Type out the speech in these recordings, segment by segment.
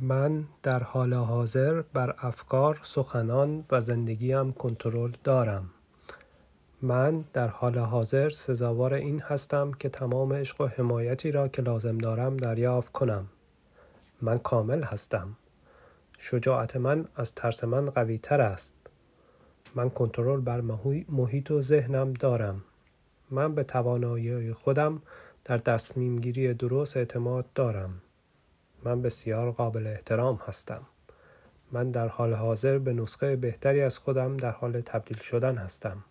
من در حال حاضر بر افکار، سخنان و زندگیم کنترل دارم. من در حال حاضر سزاوار این هستم که تمام عشق و حمایتی را که لازم دارم دریافت کنم. من کامل هستم. شجاعت من از ترس من قوی تر است. من کنترل بر محیط و ذهنم دارم. من به توانایی خودم در تصمیم گیری درست اعتماد دارم. من بسیار قابل احترام هستم. من در حال حاضر به نسخه بهتری از خودم در حال تبدیل شدن هستم.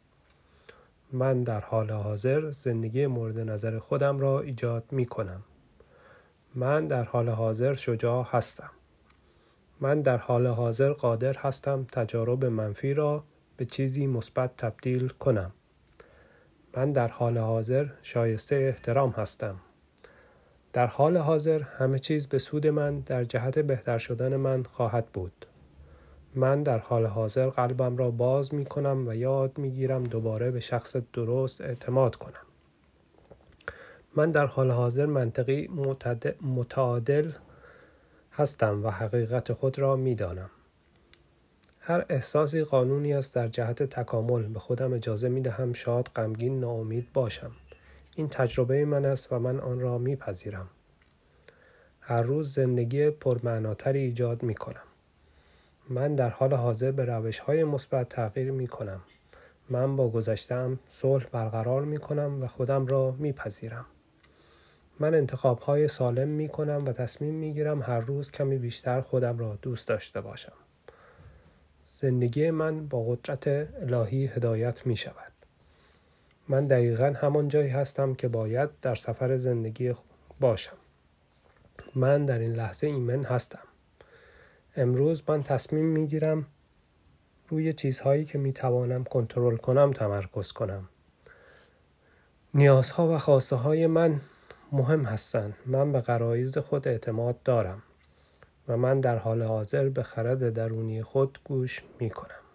من در حال حاضر زندگی مورد نظر خودم را ایجاد می کنم. من در حال حاضر شجاع هستم. من در حال حاضر قادر هستم تجارب منفی را به چیزی مثبت تبدیل کنم. من در حال حاضر شایسته احترام هستم. در حال حاضر همه چیز به سود من در جهت بهتر شدن من خواهد بود. من در حال حاضر قلبم را باز می کنم و یاد می گیرم دوباره به شخص درست اعتماد کنم. من در حال حاضر منطقی متعادل هستم و حقیقت خود را می دانم. هر احساسی قانونی است در جهت تکامل به خودم اجازه می دهم شاد غمگین ناامید باشم. این تجربه من است و من آن را میپذیرم. هر روز زندگی پرمعناتری ایجاد می کنم. من در حال حاضر به روش های مثبت تغییر می کنم. من با گذشتم صلح برقرار می کنم و خودم را میپذیرم. من انتخاب های سالم می کنم و تصمیم می گیرم هر روز کمی بیشتر خودم را دوست داشته باشم. زندگی من با قدرت الهی هدایت می شود. من دقیقا همان جایی هستم که باید در سفر زندگی باشم. من در این لحظه ایمن هستم. امروز من تصمیم می گیرم روی چیزهایی که می توانم کنترل کنم تمرکز کنم. نیازها و خواسته های من مهم هستند. من به قرایز خود اعتماد دارم و من در حال حاضر به خرد درونی خود گوش می کنم.